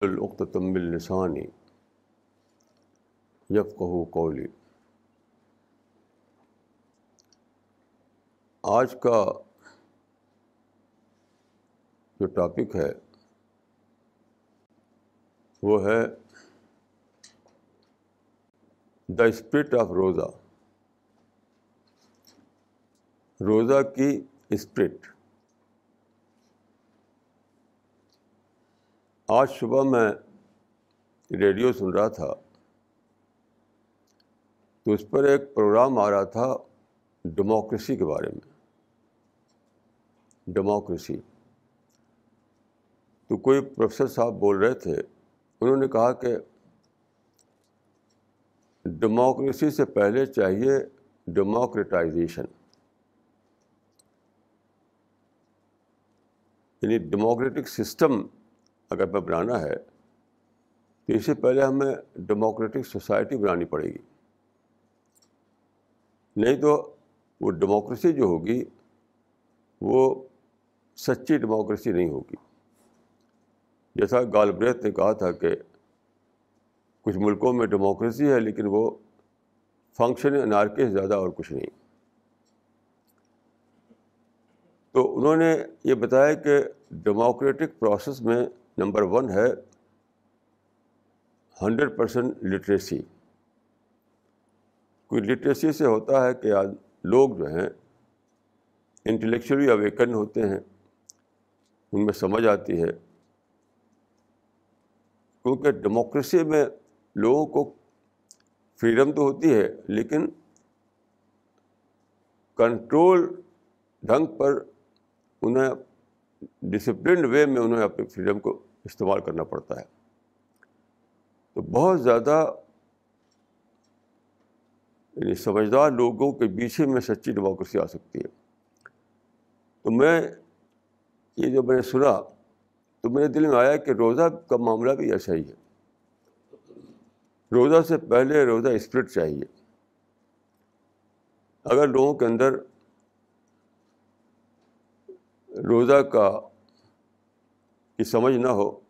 العقتم السانی یفقہ قولی آج کا جو ٹاپک ہے، وہ ہے دا اسپرٹ آف روزہ روزہ کی اسپرٹ آج صبح میں ریڈیو سن رہا تھا تو اس پر ایک پروگرام آ رہا تھا ڈیموکریسی کے بارے میں۔ ڈیموکریسی۔ تو کوئی پروفیسر صاحب بول رہے تھے، انہوں نے کہا کہ ڈیموکریسی سے پہلے چاہیے ڈیموکریٹائزیشن۔ یعنی ڈیموکریٹک سسٹم اگر ہمیں بنانا ہے تو اس سے پہلے ہمیں ڈیموکریٹک سوسائٹی بنانی پڑے گی۔ نہیں تو وہ ڈیموکریسی جو ہوگی، وہ سچی ڈیموکریسی نہیں ہوگی۔ جیسا گالبریت نے کہا تھا کہ کچھ ملکوں میں ڈیموکریسی ہے لیکن وہ فنکشن انارکی سے زیادہ اور کچھ نہیں۔ تو انہوں نے یہ بتایا کہ ڈیموکریٹک پروسیس میں نمبر ون ہے ہنڈریڈ پرسینٹ لٹریسی۔ کوئی لٹریسی سے ہوتا ہے کہ آج لوگ جو ہیں انٹلیکچولی اویکن ہوتے ہیں، ان میں سمجھ آتی ہے۔ کیونکہ ڈیموکریسی میں لوگوں کو فریڈم تو ہوتی ہے، لیکن کنٹرول ڈھنگ پر انہیں ڈسپلنڈ وے میں انہیں اپنی فریڈم کو استعمال کرنا پڑتا ہے۔ تو بہت زیادہ یعنی سمجھدار لوگوں کے پیچھے میں سچی ڈیموکریسی آ سکتی ہے۔ تو میں یہ جو میں نے سنا، تو میرے دل میں آیا کہ روزہ کا معاملہ بھی ایسا ہی ہے۔ روزہ سے پہلے روزہ اسپرٹ چاہیے۔ اگر لوگوں کے اندر روزہ کا کی سمجھ نہ ہو،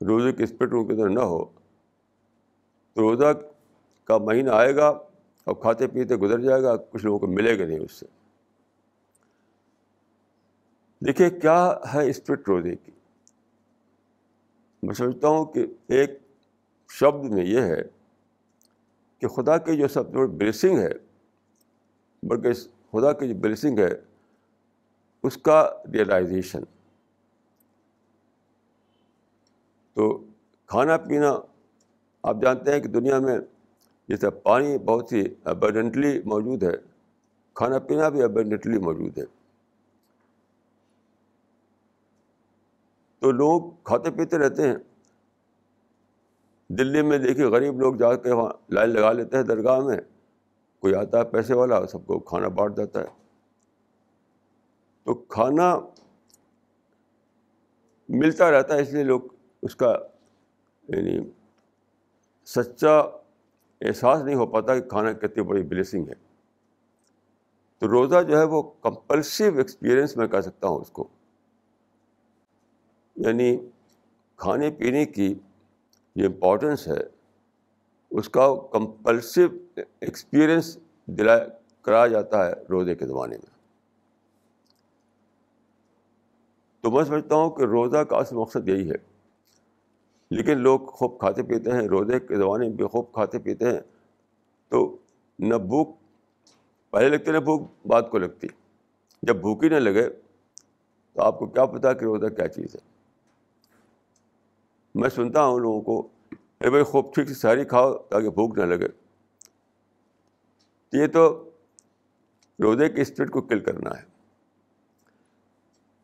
روزے کی اسپرٹ ان کے اندر نہ ہو، تو روزہ کا مہینہ آئے گا اور کھاتے پیتے گزر جائے گا، کچھ لوگوں کو ملے گا نہیں اس سے۔ دیکھیے کیا ہے اسپرٹ روزے کی؟ میں سمجھتا ہوں کہ ایک شبد میں یہ ہے کہ خدا کی جو سب سے بڑی بلیسنگ ہے، بلکہ خدا کی جو بلیسنگ ہے، اس کا ریئلائزیشن تو کھانا پینا، آپ جانتے ہیں کہ دنیا میں جیسے پانی بہت ہی ابنڈنٹلی موجود ہے، کھانا پینا بھی ابنڈنٹلی موجود ہے۔ تو لوگ کھاتے پیتے رہتے ہیں۔ دلی میں دیکھیے غریب لوگ جا کے وہاں لائن لگا لیتے ہیں درگاہ میں، کوئی آتا ہے پیسے والا، سب کو کھانا بانٹ جاتا ہے۔ تو کھانا ملتا رہتا ہے اس لیے لوگ اس کا یعنی سچا احساس نہیں ہو پاتا کہ کھانا کتنی بڑی بلیسنگ ہے۔ تو روزہ جو ہے وہ کمپلسو ایکسپیرئنس میں کہہ سکتا ہوں اس کو۔ یعنی کھانے پینے کی جو امپورٹنس ہے، اس کا کمپلسو ایکسپیرئنس دلا، کرایا جاتا ہے روزے کے زمانے میں۔ تو میں سمجھتا ہوں کہ روزہ کا اصل مقصد یہی ہے۔ لیکن لوگ خوب کھاتے پیتے ہیں، روزے کے زمانے میں بھی خوب کھاتے پیتے ہیں۔ تو نہ بھوک، پہلے لگتے نہ بھوک بات کو لگتی۔ جب بھوک ہی نہ لگے تو آپ کو کیا پتا کہ روزہ کیا چیز ہے۔ میں سنتا ہوں لوگوں کو، اے بھائی خوب ٹھیک سے ساری کھاؤ تاکہ بھوک نہ لگے۔ یہ تو روزے کی اسپرٹ کو کل کرنا ہے۔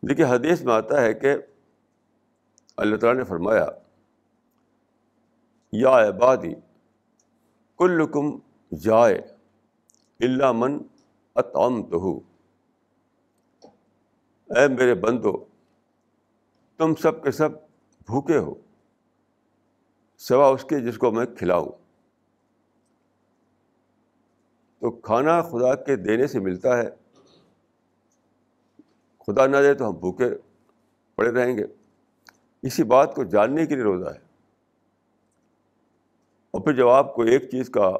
دیکھیے حدیث میں آتا ہے کہ اللہ تعالیٰ نے فرمایا یا عبادی، کلکم جائے اللہ من اتم تو اے میرے بندو، تم سب کے سب بھوکے ہو، سوا اس کے جس کو میں کھلاؤں۔ تو کھانا خدا کے دینے سے ملتا ہے۔ خدا نہ دے تو ہم بھوکے پڑے رہیں گے۔ اسی بات کو جاننے کے لیے روزہ ہے۔ اور پھر جب آپ کو ایک چیز کا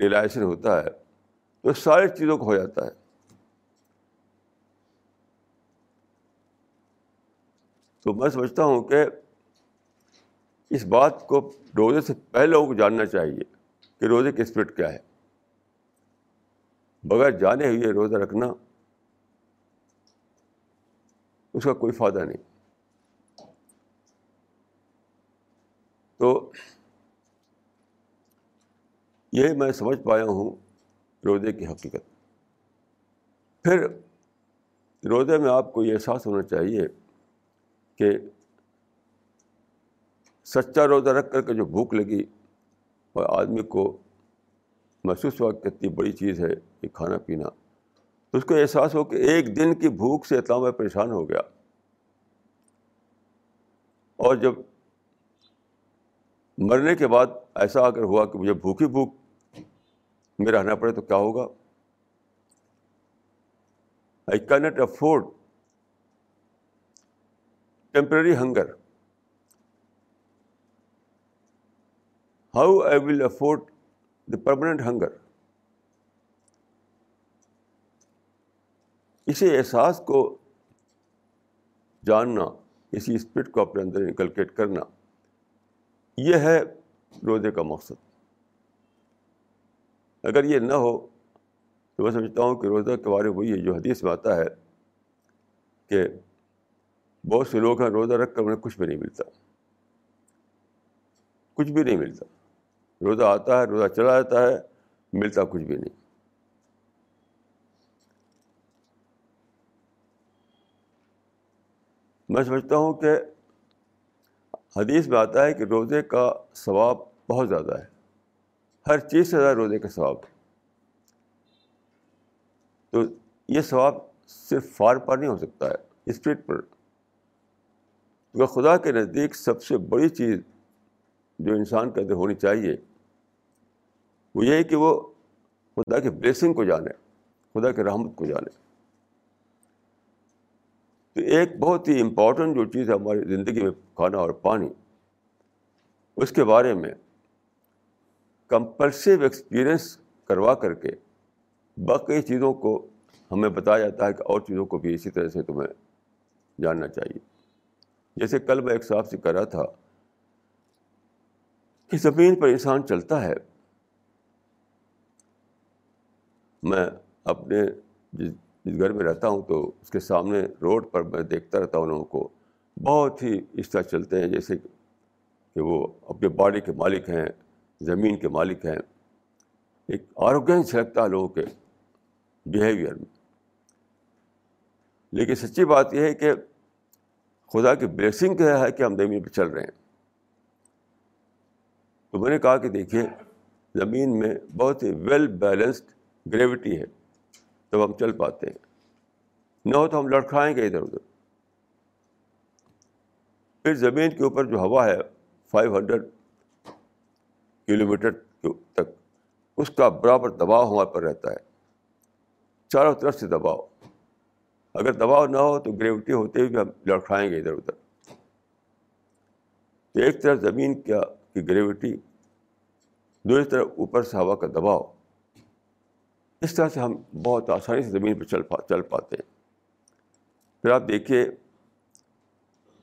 ریلائزیشن ہوتا ہے، تو ساری چیزوں کو ہو جاتا ہے۔ تو میں سمجھتا ہوں کہ اس بات کو روزے سے پہلے لوگوں کو جاننا چاہیے کہ روزے کی اسپرٹ کیا ہے۔ بغیر جانے ہوئے روزہ رکھنا اس کا کوئی فائدہ نہیں۔ تو یہ میں سمجھ پایا ہوں روزے کی حقیقت۔ پھر روزے میں آپ کو یہ احساس ہونا چاہیے کہ سچا روزہ رکھ کر کے جو بھوک لگی اور آدمی کو محسوس ہوا کہ اتنی بڑی چیز ہے یہ کھانا پینا تو اس کو احساس ہو کہ ایک دن کی بھوک سے اتنا میں پریشان ہو گیا۔ اور جب مرنے کے بعد ایسا اگر ہوا کہ مجھے بھوک ہی بھوک میں رہنا پڑے تو کیا ہوگا؟ I can't afford temporary hunger how I will afford the permanent hunger اسی احساس کو جاننا، اسی اسپرٹ کو اپنے اندر انکلکیٹ کرنا، یہ ہے روزے کا مقصد۔ اگر یہ نہ ہو، تو میں سمجھتا ہوں کہ روزہ کے بارے وہی ہے جو حدیث میں آتا ہے کہ بہت سے لوگ ہیں، روزہ رکھ کر انہیں کچھ بھی نہیں ملتا۔ کچھ بھی نہیں ملتا۔ روزہ آتا ہے، روزہ چلا جاتا ہے، ملتا کچھ بھی نہیں۔ میں سمجھتا ہوں کہ حدیث میں آتا ہے کہ روزے کا ثواب بہت زیادہ ہے۔ ہر چیز سے زیادہ روزے کا ثواب تو یہ ثواب صرف فار پر نہیں ہو سکتا ہے اسپرٹ پر۔ کیونکہ خدا کے نزدیک سب سے بڑی چیز جو انسان کے اندر ہونی چاہیے، وہ یہ ہے کہ وہ خدا کے بلیسنگ کو جانے، خدا کے رحمت کو جانے۔ تو ایک بہت ہی امپورٹنٹ جو چیز ہے ہماری زندگی میں کھانا اور پانی، اس کے بارے میں کمپلسو ایکسپیرئنس کروا کر کے باقی چیزوں کو ہمیں بتایا جاتا ہے کہ اور چیزوں کو بھی اسی طرح سے تمہیں جاننا چاہیے۔ جیسے کل میں ایک صاحب سے کر رہا تھا کہ زمین پر انسان چلتا ہے۔ میں اپنے جس جس گھر میں رہتا ہوں تو اس کے سامنے روڈ پر میں دیکھتا رہتا ہوں لوگوں کو۔ بہت ہی اس طرح چلتے ہیں جیسے کہ وہ اپنے باڈی کے مالک ہیں۔ زمین کے مالک ہیں۔ ایک آروگینس چھلکتا ہے لوگوں کے بیہیویئر میں۔ لیکن سچی بات یہ ہے کہ خدا کی بلیسنگ کیا ہے کہ ہم زمین پہ چل رہے ہیں۔ تو میں نے کہا کہ دیکھیے، زمین میں بہت ہی ویل بیلنسڈ گریوٹی ہے۔ تب ہم چل پاتے ہیں۔ نہ ہو تو ہم لڑکھائیں گے ادھر ادھر۔ پھر زمین کے اوپر جو ہوا ہے فائیو ہنڈریڈ کلو میٹر تک۔ اس کا برابر دباؤ ہمارے پر رہتا ہے۔ چاروں طرف سے دباؤ۔ اگر دباؤ نہ ہو تو گریوٹی ہوتے ہوئے بھی ہم لڑکھائیں گے ادھر ادھر۔ تو ایک طرف زمین کیا کی گریوٹی دوسری طرف اوپر سے ہوا کا دباؤ۔ اس طرح سے ہم بہت آسانی سے زمین پہ چل پا چل پاتے ہیں۔ پھر آپ دیکھیے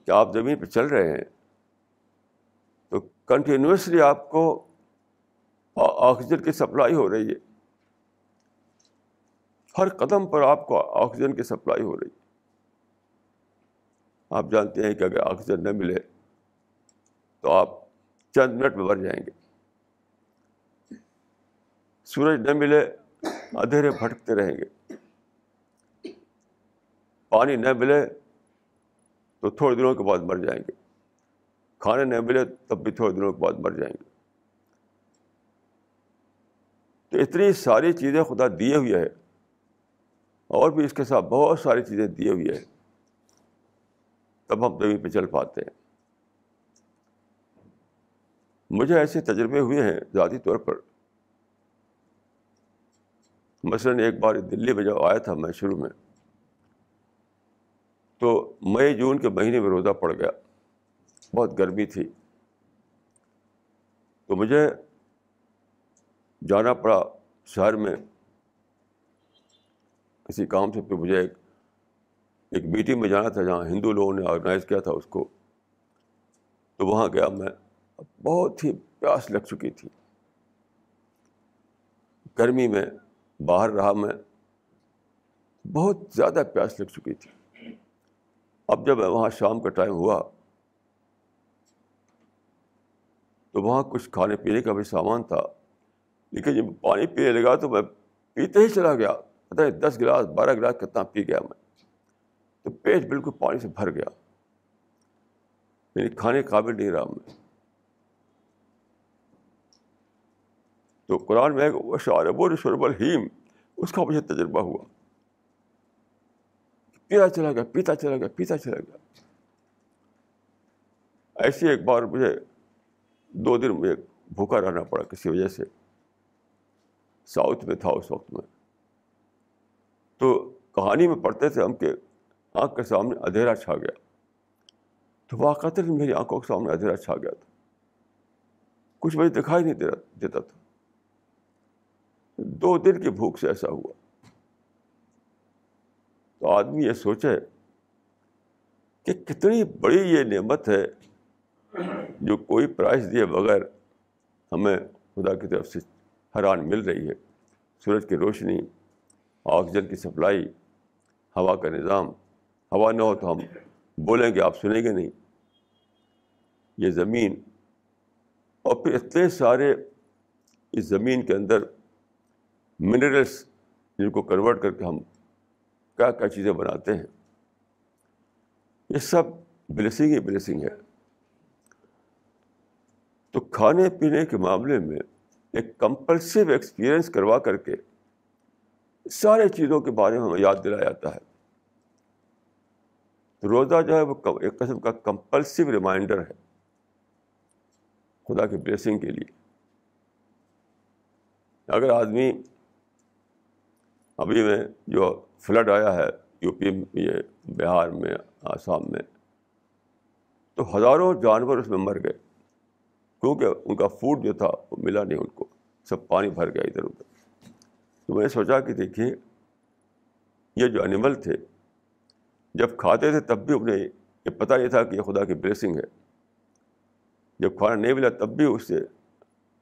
کہ آپ زمین پہ چل رہے ہیں تو کنٹینیوسلی آپ کو آکسیجن کی سپلائی ہو رہی ہے۔ ہر قدم پر آپ کو آکسیجن کی سپلائی ہو رہی ہے۔ آپ جانتے ہیں کہ اگر آکسیجن نہ ملے تو آپ چند منٹ میں مر جائیں گے۔ سورج نہ ملے، اندھیرے بھٹکتے رہیں گے۔ پانی نہ ملے تو تھوڑے دنوں کے بعد مر جائیں گے۔ کھانے نہ ملے تب بھی تھوڑے دنوں کے بعد مر جائیں گے۔ تو اتنی ساری چیزیں خدا دیے ہوئے ہے اور بھی اس کے ساتھ بہت ساری چیزیں دیے ہوئے ہیں۔ تب ہم زمین پہ چل پاتے ہیں۔ مجھے ایسے تجربے ہوئے ہیں ذاتی طور پر۔ مثلاً ایک بار دلی میں جب آیا تھا میں شروع میں، تو مئی جون کے مہینے میں روزہ پڑ گیا۔ بہت گرمی تھی۔ تو مجھے جانا پڑا شہر میں۔ کسی کام سے پھر مجھے ایک ایک میٹنگ میں جانا تھا جہاں ہندو لوگوں نے آرگنائز کیا تھا اس کو۔ تو وہاں گیا میں، بہت ہی پیاس لگ چکی تھی۔ گرمی میں باہر رہا میں، بہت زیادہ پیاس لگ چکی تھی۔ اب جب وہاں شام کا ٹائم ہوا، تو وہاں کچھ کھانے پینے کا بھی سامان تھا۔ لیکن جب پانی پینے لگا تو میں پیتے ہی چلا گیا۔ پتہ ہے دس گلاس، بارہ گلاس کتنا پی گیا میں۔ تو پیٹ بالکل پانی سے بھر گیا۔ یعنی کھانے قابل نہیں رہا میں۔ تو قرآن میں شارب شرب الحیم اس کا مجھے تجربہ ہوا۔ پیتا چلا گیا، پیتا چلا گیا، پیتا چلا گیا۔ ایسے ایک بار مجھے دو دن مجھے بھوکا رہنا پڑا کسی وجہ سے۔ ساؤتھ میں تھا اس وقت میں۔ تو کہانی میں پڑھتے تھے ہم کہ آنکھ کے سامنے اندھیرا چھا گیا۔ تو واقعات میری آنکھوں کے سامنے اندھیرا چھا گیا تھا۔ کچھ مجھے دکھائی نہیں دیتا تھا۔ دو دن کی بھوک سے ایسا ہوا۔ تو آدمی یہ سوچے کہ کتنی بڑی یہ نعمت ہے جو کوئی پرائز دیے بغیر ہمیں خدا کی طرف سے حیران مل رہی ہے۔ سورج کی روشنی، آکسیجن کی سپلائی، ہوا کا نظام۔ ہوا نہ ہو تو ہم بولیں گے، آپ سنیں گے نہیں۔ یہ زمین، اور پھر اتنے سارے اس زمین کے اندر منرلس جن کو کنورٹ کر کے ہم کیا کیا چیزیں بناتے ہیں۔ یہ سب بلیسنگ ہی بلیسنگ ہے۔ تو کھانے پینے کے معاملے میں ایک کمپلسو ایکسپیرئنس کروا کر کے سارے چیزوں کے بارے میں ہمیں یاد دلایا جاتا ہے۔ تو روزہ جو ہے وہ ایک قسم کا کمپلسو ریمائنڈر ہے۔ خدا کی بلیسنگ کے لیے۔ اگر آدمی ابھی میں جو فلڈ آیا ہے یو پی یہ بہار میں، آسام میں، تو ہزاروں جانور اس میں مر گئے۔ کیونکہ ان کا فوڈ جو تھا وہ ملا نہیں ان کو۔ سب پانی بھر گیا ادھر ادھر۔ تو میں نے سوچا کہ دیکھیے، یہ جو انیمل تھے، جب کھاتے تھے تب بھی انہیں یہ پتہ نہیں تھا کہ یہ خدا کی بلیسنگ ہے۔ جب کھانا نہیں ملا تب بھی اس سے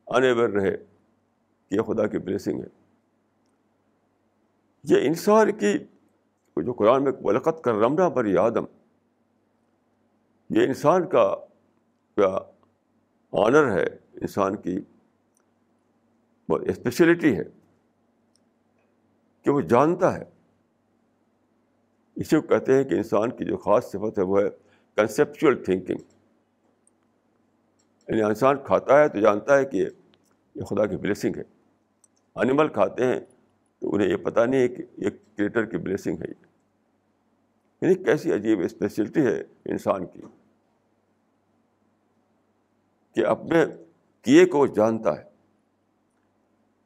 انیور رہے کہ یہ خدا کی بلیسنگ ہے۔ یہ انسان کی جو قرآن میں ولقت کر رمنا پر یادم یہ انسان کا آنر ہے انسان کی بہت اسپیشلٹی ہے کہ وہ جانتا ہے۔ اسی کو کہتے ہیں کہ انسان کی جو خاص صفت ہے، وہ ہے کنسیپچل تھنکنگ یعنی انسان کھاتا ہے تو جانتا ہے کہ یہ خدا کی بلیسنگ ہے۔ انیمل کھاتے ہیں تو انہیں یہ پتہ نہیں ہے کہ یہ کریٹر کی بلیسنگ ہے۔ یعنی کیسی عجیب اسپیشلٹی ہے انسان کی۔ کہ اپنے کیے کو جانتا ہے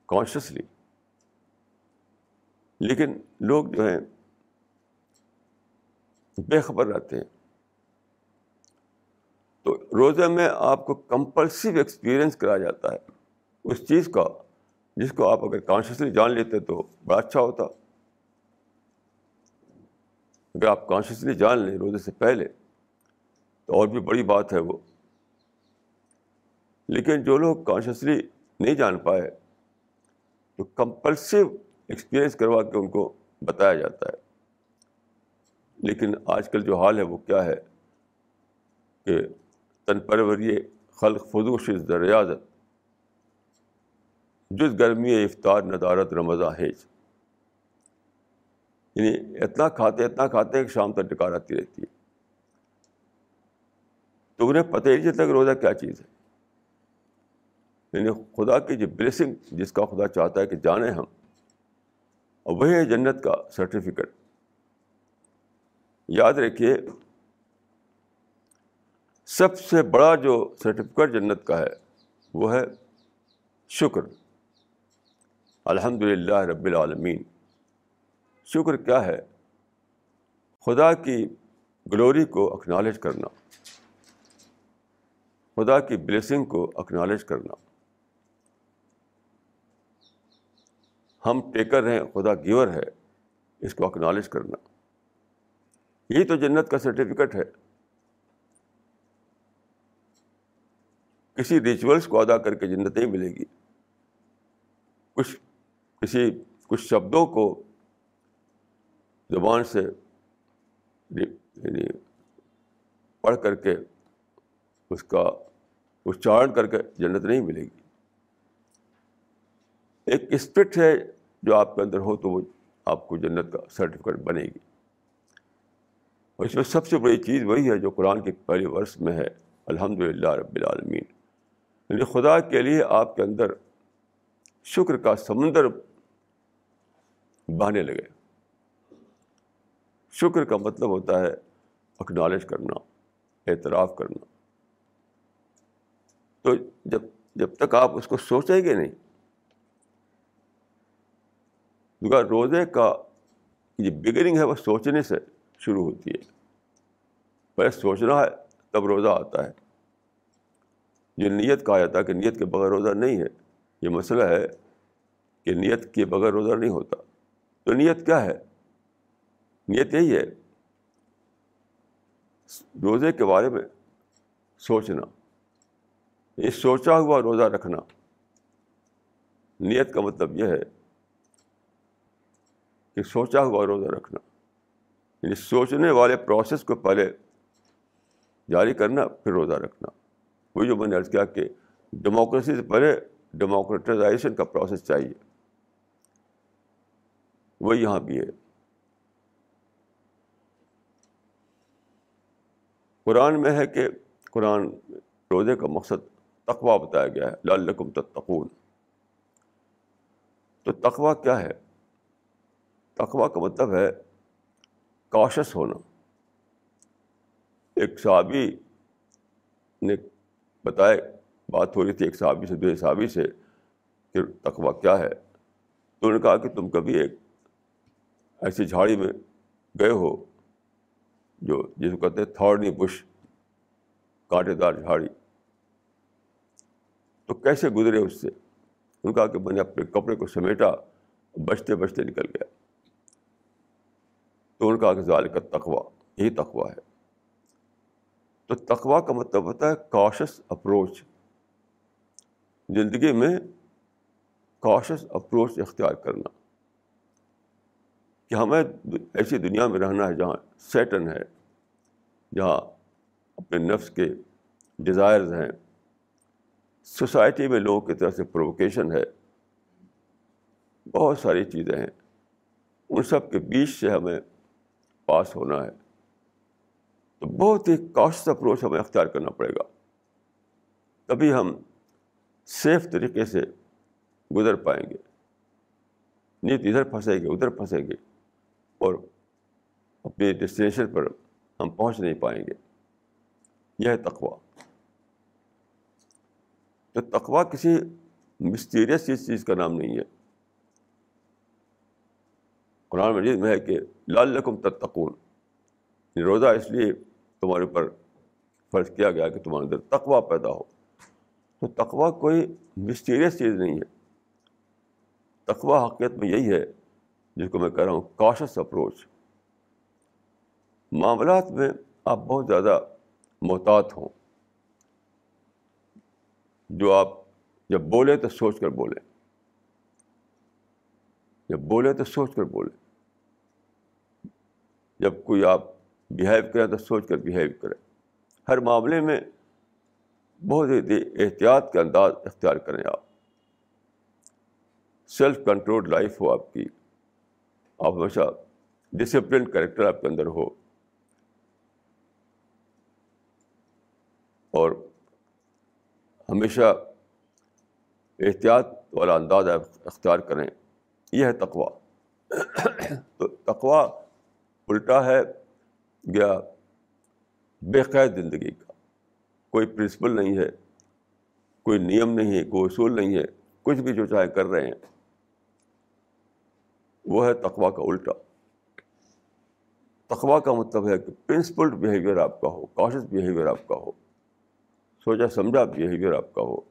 کانشیسلی لیکن لوگ جو ہیں، بے خبر رہتے ہیں۔ تو روزے میں آپ کو کمپلسو ایکسپیرئنس کرایا جاتا ہے۔ اس چیز کا، جس کو آپ اگر کانشیسلی جان لیتے تو بڑا اچھا ہوتا۔ اگر آپ کانشیسلی جان لیں روزے سے پہلے، تو اور بھی بڑی بات ہے وہ۔ لیکن جو لوگ کانشیسلی نہیں جان پائے، تو کمپلسو ایکسپیرئنس کروا کے ان کو بتایا جاتا ہے۔ لیکن آج کل جو حال ہے، وہ کیا ہے؟ کہ تن پروری خلق فدوش دریازت۔ جس گرمی افطار، ندارت، رمضان ہیج یعنی اتنا کھاتے اتنا کھاتے ہیں کہ شام تک ٹکا رہتی رہتی ہے۔ تو انہیں پتہ ہی نہیں چلتا کہ روزہ کیا چیز ہے۔ یعنی خدا کی جو بلیسنگ جس کا خدا چاہتا ہے کہ جانیں ہم، اور وہی ہے جنت کا سرٹیفکیٹ یاد رکھیے، سب سے بڑا جو سرٹیفکیٹ جنت کا ہے، وہ ہے شکر۔ الحمد للہ رب العالمین۔ شکر کیا ہے؟ خدا کی گلوری کو اکنالج کرنا۔ خدا کی بلیسنگ کو اکنالج کرنا۔ ہم ٹیکر ہیں، خدا گیور ہے، اس کو اکنالج کرنا۔ یہی تو جنت کا سرٹیفکیٹ ہے۔ کسی ریچولس کو ادا کر کے جنت نہیں ملے گی۔ کچھ کسی، کچھ شبدوں کو زبان سے یعنی, یعنی پڑھ کر کے، اس کا اچارن کر کے جنت نہیں ملے گی۔ ایک اسپرٹ ہے جو آپ کے اندر ہو تو وہ آپ کو جنت کا سرٹیفکیٹ بنے گی۔ اور اس میں سب سے بڑی چیز وہی ہے جو قرآن کے پہلے ورس میں ہے الحمد للہ رب العالمین۔ یعنی خدا کے لیے آپ کے اندر شکر کا سمندر بہنے لگے۔ شکر کا مطلب ہوتا ہے اکنالج کرنا، اعتراف کرنا۔ تو جب جب تک آپ اس کو سوچیں گے نہیں کیونکہ روزے کا جو بگننگ ہے وہ سوچنے سے شروع ہوتی ہے پہلے سوچنا ہے تب روزہ آتا ہے یہ نیت کہا جاتا ہے کہ نیت کے بغیر روزہ نہیں ہے یہ مسئلہ ہے کہ نیت کے بغیر روزہ نہیں ہوتا تو نیت کیا ہے نیت یہی ہے روزے کے بارے میں سوچنا یہ سوچا ہوا روزہ رکھنا نیت کا مطلب یہ ہے کہ سوچا ہوا روزہ رکھنا۔ یعنی سوچنے والے پروسیس کو پہلے جاری کرنا، پھر روزہ رکھنا۔ وہی جو میں نے عرض کیا کہ ڈیموکریسی سے پہلے ڈیموکریٹائزیشن کا پروسیس چاہیے۔ وہ یہاں بھی ہے۔ قرآن میں ہے کہ قرآن روزے کا مقصد تقوا بتایا گیا ہے۔ لال تتقون۔ تو تقوا کیا ہے؟ تقوا کا مطلب ہے کاشس ہونا۔ ایک صحابی نے بتائے، بات ہو رہی تھی ایک صحابی سے دو صحابی سے کہ تقوا کیا ہے۔ تو انہوں نے کہا کہ تم کبھی ایک ایسی جھاڑی میں گئے ہو جو جس کو کہتے ہیں تھارڈنی بش کانٹے دار جھاڑی۔ تو کیسے گزرے اس سے؟ ان کہا کہ میں نے اپنے کپڑے کو سمیٹا، بچتے بچتے نکل گیا۔ تو ان کہا کہ ظال کا تقوا یہی تقوا ہے۔ تو تقوا کا مطلب ہوتا ہے کاشس اپروچ زندگی میں کاشس اپروچ اختیار کرنا۔ کہ ہمیں ایسی دنیا میں رہنا ہے جہاں سیٹن ہے، جہاں اپنے نفس کے ڈیزائرز ہیں۔ سوسائٹی میں لوگوں کی طرف سے پرووکیشن ہے۔ بہت ساری چیزیں ہیں۔ ان سب کے بیچ سے ہمیں پاس ہونا ہے۔ تو بہت ہی کاشت اپروچ ہمیں اختیار کرنا پڑے گا۔ تبھی ہم سیف طریقے سے گزر پائیں گے۔ نیت ادھر پھنسیں گے، ادھر پھنسیں گے۔ اور اپنی ڈسٹینیشن پر ہم پہنچ نہیں پائیں گے۔ یہ ہے تقوا تو تقوا کسی مسٹیریس چیز چیز کا نام نہیں ہے۔ قرآن مجید میں ہے کہ لال رقم تتقون روزہ اس لیے تمہارے اوپر فرض کیا گیا کہ تمہارے اندر تقوا پیدا ہو۔ تو تقوا کوئی مسٹیریس چیز نہیں ہے۔ تقوا حقیقت میں یہی ہے، جس کو میں کہہ رہا ہوں کاشس اپروچ معاملات میں آپ بہت زیادہ محتاط ہوں۔ جو آپ جب بولے تو سوچ کر بولیں۔ جب بولے تو سوچ کر بولیں۔ جب کوئی آپ بیہیو کریں تو سوچ کر بیہیو کریں ہر معاملے میں بہت ہی احتیاط کے انداز اختیار کریں آپ۔ سیلف کنٹرول لائف ہو آپ کی۔ آپ ہمیشہ ڈسپلن کریکٹر آپ کے اندر ہو۔ اور ہمیشہ احتیاط والا انداز اختیار کریں۔ یہ ہے تقوا تو تقوا الٹا ہے گیا بے قید زندگی کا۔ کوئی پرنسپل نہیں ہے، کوئی نیم نہیں ہے، کوئی اصول نہیں ہے، کچھ بھی جو چاہے کر رہے ہیں۔ وہ ہے تقوا کا الٹا۔ تقوا کا مطلب ہے کہ پرنسپلڈ بیہیویئر آپ کا ہو کاشس بیہیویئر آپ کا ہو، سوچا سمجھا بیہیویئر آپ کا ہو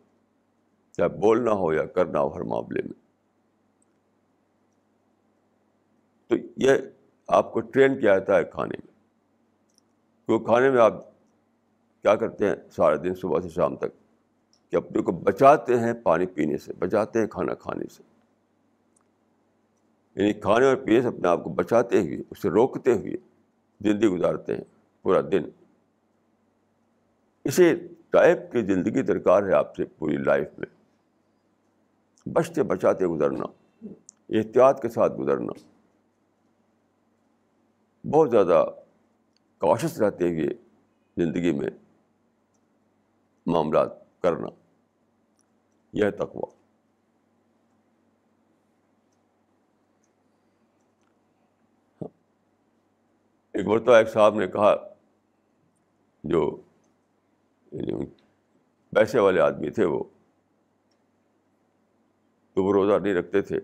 چاہے بولنا ہو یا کرنا ہو ہر معاملے میں۔ تو یہ آپ کو ٹرین کیا جاتا ہے کھانے میں۔ کیونکہ کھانے میں آپ کیا کرتے ہیں سارے دن صبح سے شام تک؟ کہ اپنے کو بچاتے ہیں پانی پینے سے، بچاتے ہیں کھانا کھانے سے۔ یعنی کھانے اور پینے سے اپنے آپ کو بچاتے ہوئے، اسے روکتے ہوئے زندگی گزارتے ہیں، پورا دن۔ اسی ٹائپ کی زندگی درکار ہے آپ سے پوری لائف میں۔ بچتے بچاتے گزرنا، احتیاط کے ساتھ گزرنا۔ بہت زیادہ کوشش رہتے ہوئے زندگی میں معاملات کرنا یہ تقوا ایک مرتبہ ایک صاحب نے کہا جو پیسے والے آدمی تھے وہ تو وہ روزہ نہیں رکھتے تھے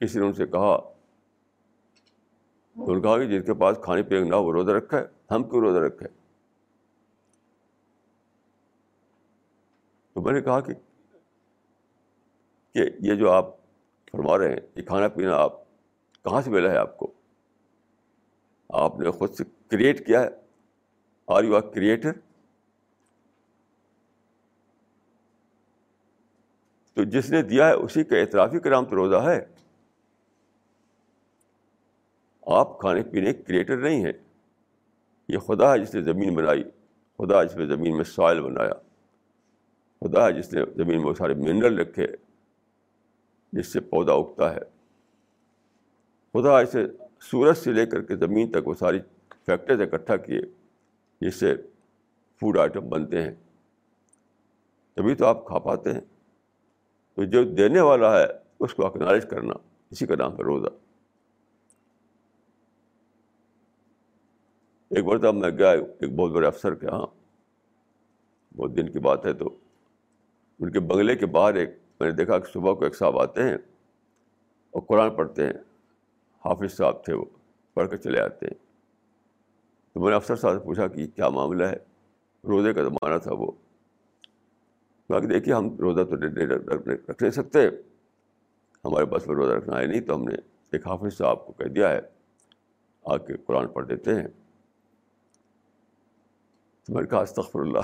کسی نے ان سے کہا تو نے کہا کہ جس کے پاس کھانے پینے نہ وہ روزہ رکھا ہے ہم کیوں روزہ رکھے تو میں نے کہا کہ کہ یہ جو آپ فرما رہے ہیں، یہ کھانا پینا آپ کہاں سے ملا ہے آپ کو؟ آپ نے خود سے کریٹ کیا ہے؟ آر یو آر کریٹر تو جس نے دیا ہے، اسی کا اعترافی کرام تو روزہ ہے۔ آپ کھانے پینے کریٹر نہیں ہیں۔ یہ خدا ہے جس نے زمین بنائی، خدا جس نے زمین میں سوائل بنایا۔ خدا ہے جس نے زمین میں وہ سارے منرل رکھے، جس سے پودا اگتا ہے۔ خدا ایسے سورج سے لے کر کے زمین تک وہ ساری فیکٹریز اکٹھا کیے، جس سے فوڈ آئٹم بنتے ہیں۔ تبھی تو آپ کھا پاتے ہیں۔ تو جو دینے والا ہے، اس کو اکنالج کرنا، اسی کا نام ہے روزہ۔ ایک مرتبہ میں گیا، ایک بہت بڑے افسر کے ہاں بہت دن کی بات ہے تو۔ ان کے بنگلے کے باہر ایک، میں نے دیکھا کہ صبح کو ایک صاحب آتے ہیں اور قرآن پڑھتے ہیں۔ حافظ صاحب تھے وہ، پڑھ کے چلے آتے ہیں۔ تو میں نے افسر صاحب سے پوچھا کہ کیا معاملہ ہے؟ روزے کا زمانہ تھا وہ۔ باقی دیکھیے، ہم روزہ تو رکھ، نہیں سکتے۔ ہمارے بس میں روزہ رکھنا ہے نہیں، تو ہم نے ایک حافظ صاحب کو کہہ دیا ہے، آ کے قرآن پڑھ دیتے ہیں۔ تو میں نے کہا، استغفر اللہ۔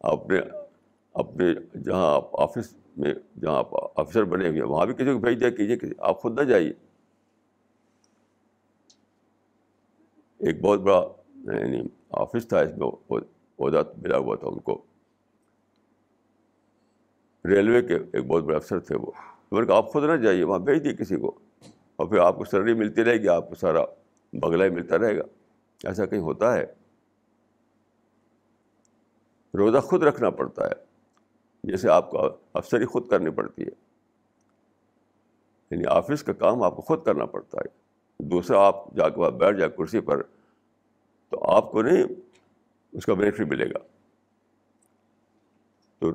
آپ نے اپنے جہاں آپ آفس میں، جہاں آپ آفیسر بنے ہوئے وہاں بھی کسی کو بھیج دیا، کیجیے کہ آپ خود نہ جائیے۔ ایک بہت بڑا یعنی آفس تھا، اس میں عہدہ ملا ہوا تھا ان کو۔ ریلوے کے ایک بہت بڑے افسر تھے وہ۔ میں نے کہا، آپ خود نہ جائیے، وہاں بھیج دیے کسی کو۔ اور پھر آپ کو سیلری ملتی رہے گی، آپ کو سارا بگلا ہی ملتا رہے گا۔ ایسا کہیں ہوتا ہے؟ روزہ خود رکھنا پڑتا ہے۔ جیسے آپ کو افسری خود کرنی پڑتی ہے۔ یعنی آفس کا کام آپ کو خود کرنا پڑتا ہے۔ دوسرا، آپ جا کے بیٹھ جائے کرسی پر، تو آپ کو نہیں، اس کا بینیفٹ ملے گا۔ تو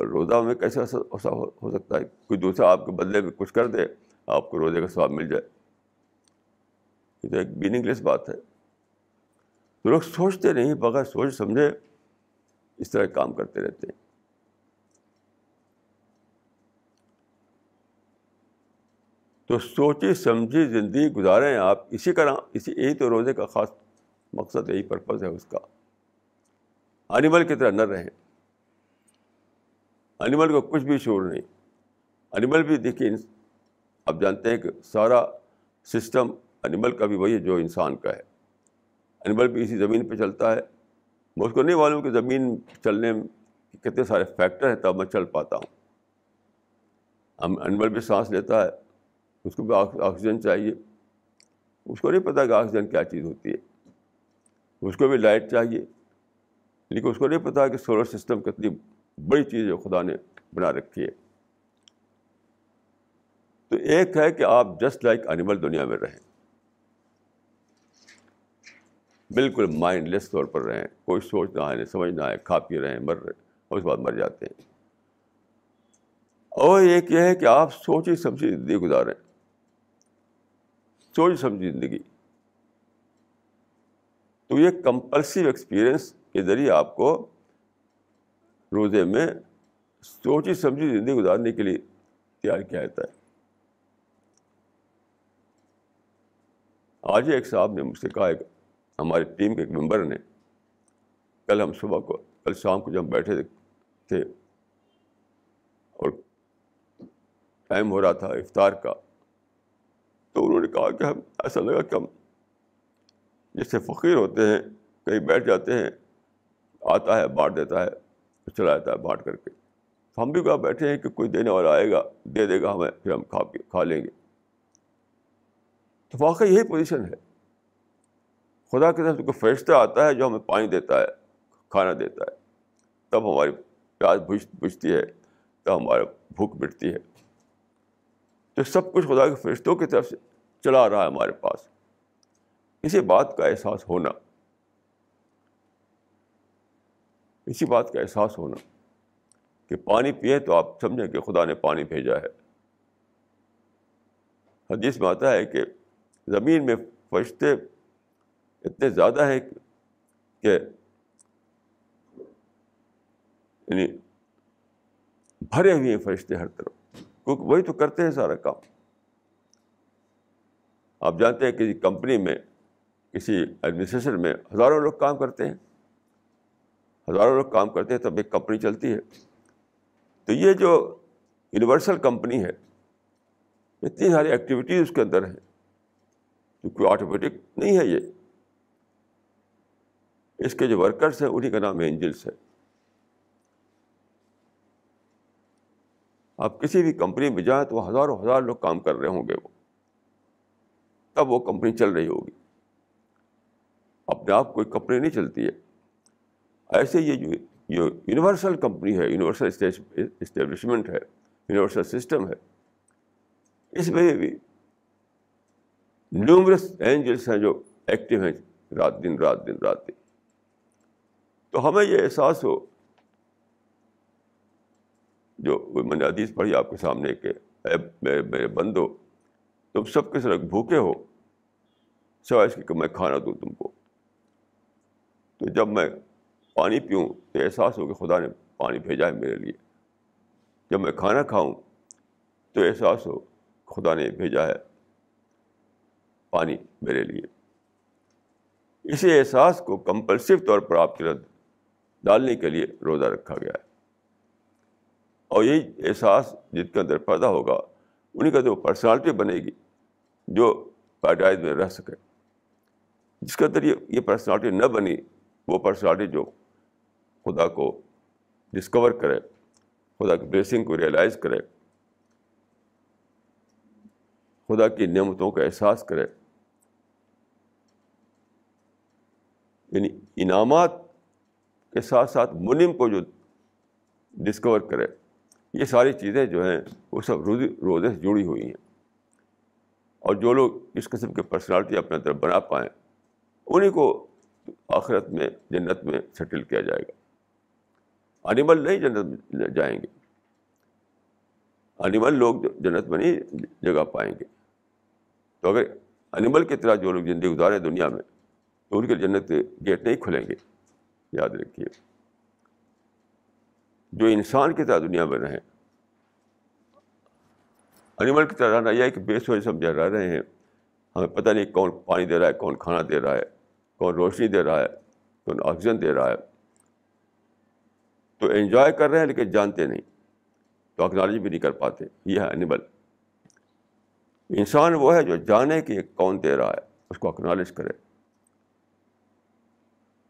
روزہ میں کیسے ایسا ہو سکتا ہے؟ کوئی دوسرا آپ کے بدلے میں کچھ کر دے، آپ کو روزے کا سواب مل جائے۔ یہ تو ایک میننگ لیس بات ہے۔ تو لوگ سوچتے نہیں، بغیر سوچ سمجھے اس طرح کام کرتے رہتے ہیں۔ تو سوچی سمجھی زندگی گزاریں آپ، اسی کا نام اسی، یہی تو روزے کا خاص مقصد، یہی پرپز ہے اس کا۔ انیمل کی طرح نہ رہیں انیمل کو کچھ بھی شور نہیں۔ انیمل بھی دیکھیے آپ جانتے ہیں کہ سارا سسٹم انیمل کا بھی وہی ہے جو انسان کا ہے۔ انیمل بھی اسی زمین پہ چلتا ہے۔ اس کو نہیں معلوم کہ زمین چلنے میں کتنے سارے فیکٹر ہیں تب میں چل پاتا ہوں۔ ہم انیمل بھی سانس لیتا ہے، اس کو بھی آکسیجن چاہیے۔ اس کو نہیں پتہ کہ آکسیجن کیا چیز ہوتی ہے۔ اس کو بھی لائٹ چاہیے۔ لیکن اس کو نہیں پتہ کہ سولر سسٹم کتنی بڑی چیز ہے، خدا نے بنا رکھی ہے۔ تو ایک ہے کہ آپ جسٹ لائک انیمل دنیا میں رہیں۔ بالکل مائنڈ لیس طور پر رہیں، کوئی سوچ نہ آئے، سمجھ نہ آئے، کھا پی رہے ہیں، مر رہے اور اس بعد مر جاتے ہیں۔ اور ایک یہ ہے کہ آپ سوچی سمجھی زندگی گزاریں۔ سوچ سمجھی زندگی۔ تو یہ کمپلسو ایکسپیرئنس کے ذریعے آپ کو روزے میں سوچی سمجھی زندگی گزارنے کے لیے تیار کیا جاتا ہے۔ آج ایک صاحب نے مجھ سے کہا، ایک ہماری ٹیم کے ایک ممبر نے کل ہم صبح کو، کل شام کو جب ہم بیٹھے تھے اور ٹائم ہو رہا تھا افطار کا، تو انہوں نے کہا کہ ہم، ایسا لگا کہ ہم جیسے فقیر ہوتے ہیں، کہیں بیٹھ جاتے ہیں، آتا ہے، بانٹ دیتا ہے، چلا جاتا ہے بانٹ کر کے۔ ہم بھی کہاں بیٹھے ہیں کہ کوئی دینے والا آئے گا، دے دے گا ہمیں، پھر ہم کھا کھا لیں گے۔ تو واقعی یہی پوزیشن ہے۔ خدا کے طرف کوئی فرشتہ آتا ہے جو ہمیں پانی دیتا ہے، کھانا دیتا ہے۔ تب ہماری پیاس بجھ بجھتی ہے، تب ہمارا بھوک مٹتی ہے۔ تو سب کچھ خدا کے فرشتوں کی طرف سے چلا رہا ہے ہمارے پاس۔ اسی بات کا احساس ہونا۔ اسی بات کا احساس ہونا کہ پانی پیے تو آپ سمجھیں کہ خدا نے پانی بھیجا ہے۔ حدیث میں آتا ہے کہ زمین میں فرشتے اتنے زیادہ ہیں کہ یعنی بھرے ہوئے ہیں فرشتے ہر طرف۔ کیونکہ وہی تو کرتے ہیں سارا کام۔ آپ جانتے ہیں کسی کمپنی میں، کسی ایڈمنسٹریشن میں ہزاروں لوگ کام کرتے ہیں۔ ہزاروں لوگ کام کرتے ہیں تب ایک کمپنی چلتی ہے۔ تو یہ جو یونیورسل کمپنی ہے اتنی ساری ایکٹیویٹیز اس کے اندر ہیں۔ جو کوئی آٹومیٹک نہیں ہے یہ۔ اس کے جو ورکرس ہیں انہیں کا نام اینجلس ہے۔ آپ کسی بھی کمپنی میں جائیں تو ہزاروں ہزار لوگ کام کر رہے ہوں گے وہ۔ تب وہ کمپنی چل رہی ہوگی۔ اپنے آپ کوئی کمپنی نہیں چلتی ہے۔ ایسے یہ جو یونیورسل کمپنی ہے، یونیورسل اسٹیبلشمنٹ ہے، یونیورسل سسٹم ہے۔ اس میں بھی نیومرس اینجلس ہیں جو ایکٹیو ہیں رات دن رات دن رات دن۔ تو ہمیں یہ احساس ہو جو میں نے حدیث پڑھی آپ کے سامنے کہ میرے میرے بندو، تم سب کے سر بھوکے ہو، سوائے اس کی کہ میں کھانا دوں تم کو۔ تو جب میں پانی پیوں تو احساس ہو کہ خدا نے پانی بھیجا ہے میرے لیے۔ جب میں کھانا کھاؤں تو احساس ہو خدا نے بھیجا ہے پانی میرے لیے۔ اسی احساس کو کمپلسو طور پر آپ کی رد ڈالنے کے لیے روزہ رکھا گیا ہے۔ اور یہی احساس جن کے اندر پیدا ہوگا انہیں کا جو پرسنالٹی بنے گی، جو پیدائش میں رہ سکے۔ جس کے اندر یہ پرسنالٹی نہ بنی، وہ پرسنالٹی جو خدا کو ڈسکور کرے، خدا کی بلیسنگ کو ریئلائز کرے، خدا کی نعمتوں کا احساس کرے یعنی انعامات کے ساتھ ساتھ منم کو جو ڈسکور کرے، یہ ساری چیزیں جو ہیں، وہ سب روزی روزے سے جڑی ہوئی ہیں۔ اور جو لوگ اس قسم کے پرسنالٹی اپنے اندر بنا پائیں انہیں کو آخرت میں، جنت میں سیٹل کیا جائے گا۔ انیمل نہیں جنت میں جائیں گے۔ انیمل لوگ جنت میں نہیں جگہ پائیں گے۔ تو اگر انیمل کی طرح جو لوگ زندگی گزارے دنیا میں، تو ان کے جنت گیٹ نہیں کھلیں گے۔ یاد رکھیے۔ جو انسان کی طرح دنیا میں رہیں انیمل کی طرح رہنا یہ کہ بے سوچ سمجھا رہ رہے ہیں۔ ہمیں پتہ نہیں کون پانی دے رہا ہے، کون کھانا دے رہا ہے، کون روشنی دے رہا ہے، کون آکسیجن دے رہا ہے۔ تو انجوائے کر رہے ہیں لیکن جانتے نہیں، تو اکنالوجی بھی نہیں کر پاتے۔ یہ ہے انیمل انسان وہ ہے جو جانے کہ کون دے رہا ہے، اس کو اکنالج کرے۔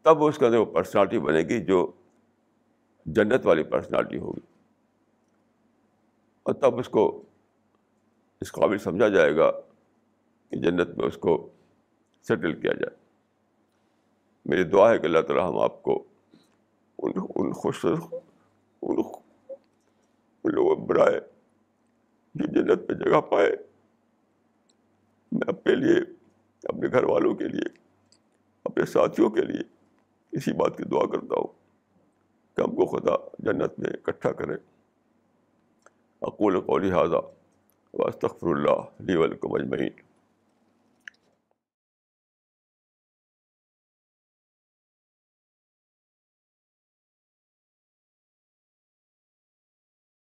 تب اس کے اندر وہ پرسنالٹی بنے گی جو جنت والی پرسنالٹی ہوگی۔ اور تب اس کو اس قابل سمجھا جائے گا کہ جنت میں اس کو سیٹل کیا جائے۔ میری دعا ہے کہ اللہ تعالیٰ ہم آپ کو ان ان خوش ان لوگوں بنائے جو جنت پہ جگہ پائے، میں اپنے لیے، اپنے گھر والوں کے لیے، اپنے ساتھیوں کے لیے اسی بات کی دعا کرتا ہوں کہ ہم کو خدا جنت میں اکٹھا کرے۔ اقول قولی حاضہ واسطر اللہ علی ولکم اجمعین۔